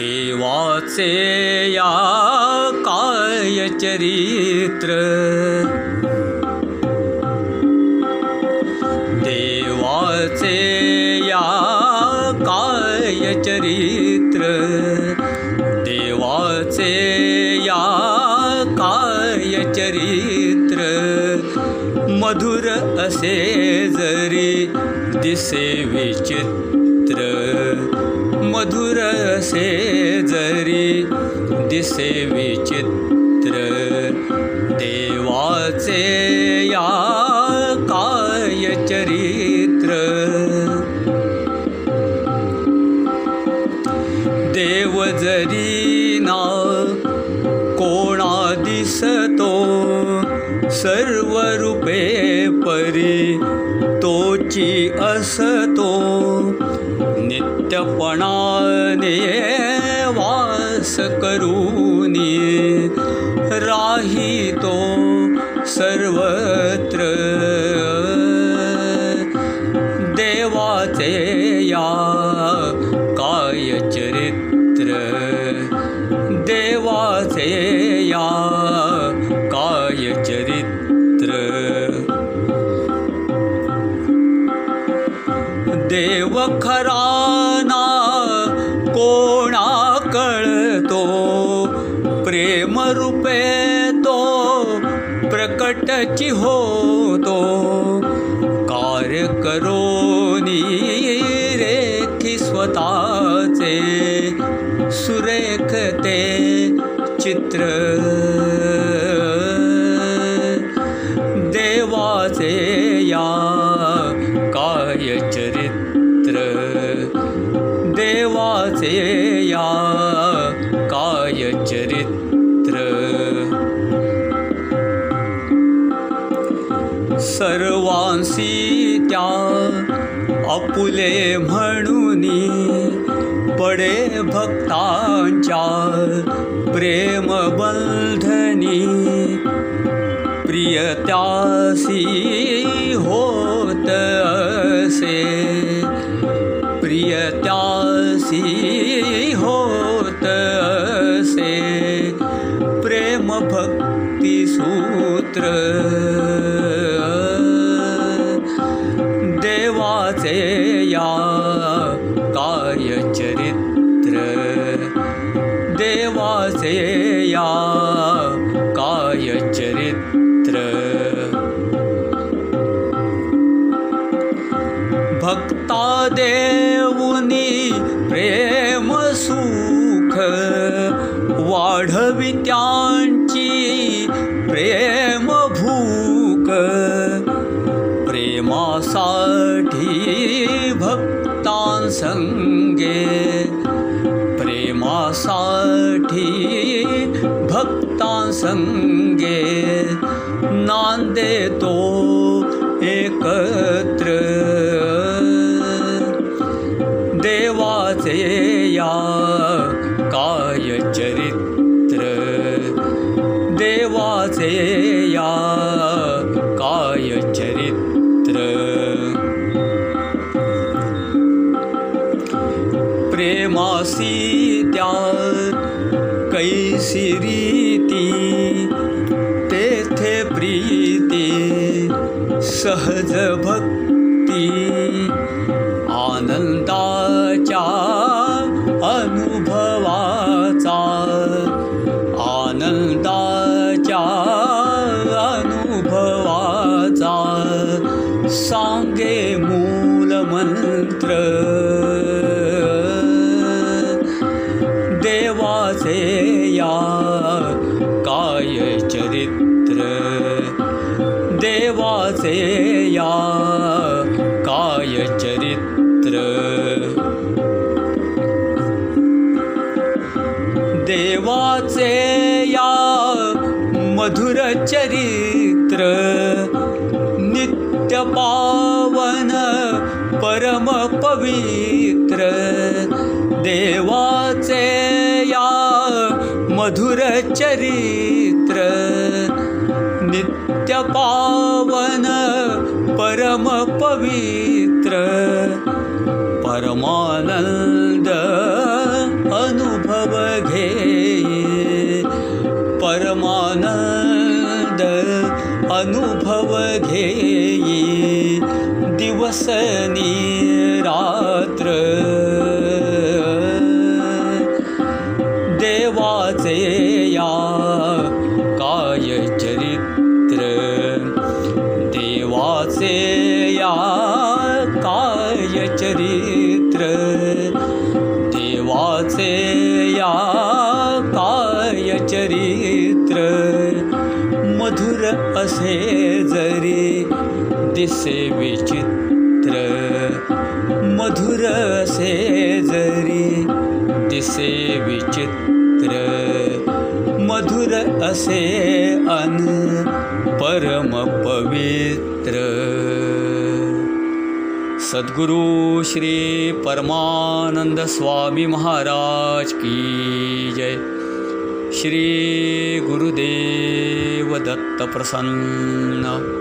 देवाचे या काय चरित्र देवाचे या काय चरित्र देवाचे या काय चरित्र मधुर असे जरी दिसे विचित्र मधुर असे जरी दिसे विचित्र देवाचे या काय चरित्र? देव जरी ना कोणा दिसतो सर्व रूपे परी तोची असतो नित्यपणाने वास करूनी राही तो सर्वत्र. देवाचे या काय चरित्र देवाचे या देव खराना कोणा कळतो प्रेम रूपे तो प्रकटची होतो? कार्य करोनी रेखी स्वतःचे सुरेख ते चित्र. देवाचे या सर्वांसी त्या अपुले म्हणूनी पडे भक्तांच्या प्रेम बंधनी प्रिय त्यासी होत असे. प्रिय या काय चरित्र देवाचे या काय चरित्र भक्ता देऊनी प्रेम सुख। वाढवी त्यांची प्रेम भूक। प्रेमासाठी प्रेमासाठी भक्तांसंगे नांदे तो एकत्र। देवाचे या काय चरित्र। देवाचे या प्रीती सहज भक्ती आनंदाच्या अनुभवाचा आनंदाच्या अनुभवाचा सांगे मूलमंत्र देवाचे चरित्र। देवाचे या मधुर चरित्र नित्य पावन परम पवित्र। देवाचे या मधुर चरित्र नित्य पावन परम पवित्र परमानंद अनुभव घेई परमानंद अनुभव घेई दिवसनी रात्र या काय चरित्र देवाचे या काय चरित्र मधुर असे जरी दिसे विचित्र मधुर असे जरी दिसे विचित्र मधुर असे अन परम पवित्र सद्गुरु श्री परमानंद स्वामी महाराज की जय। श्री गुरुदेव दत्त प्रसन्न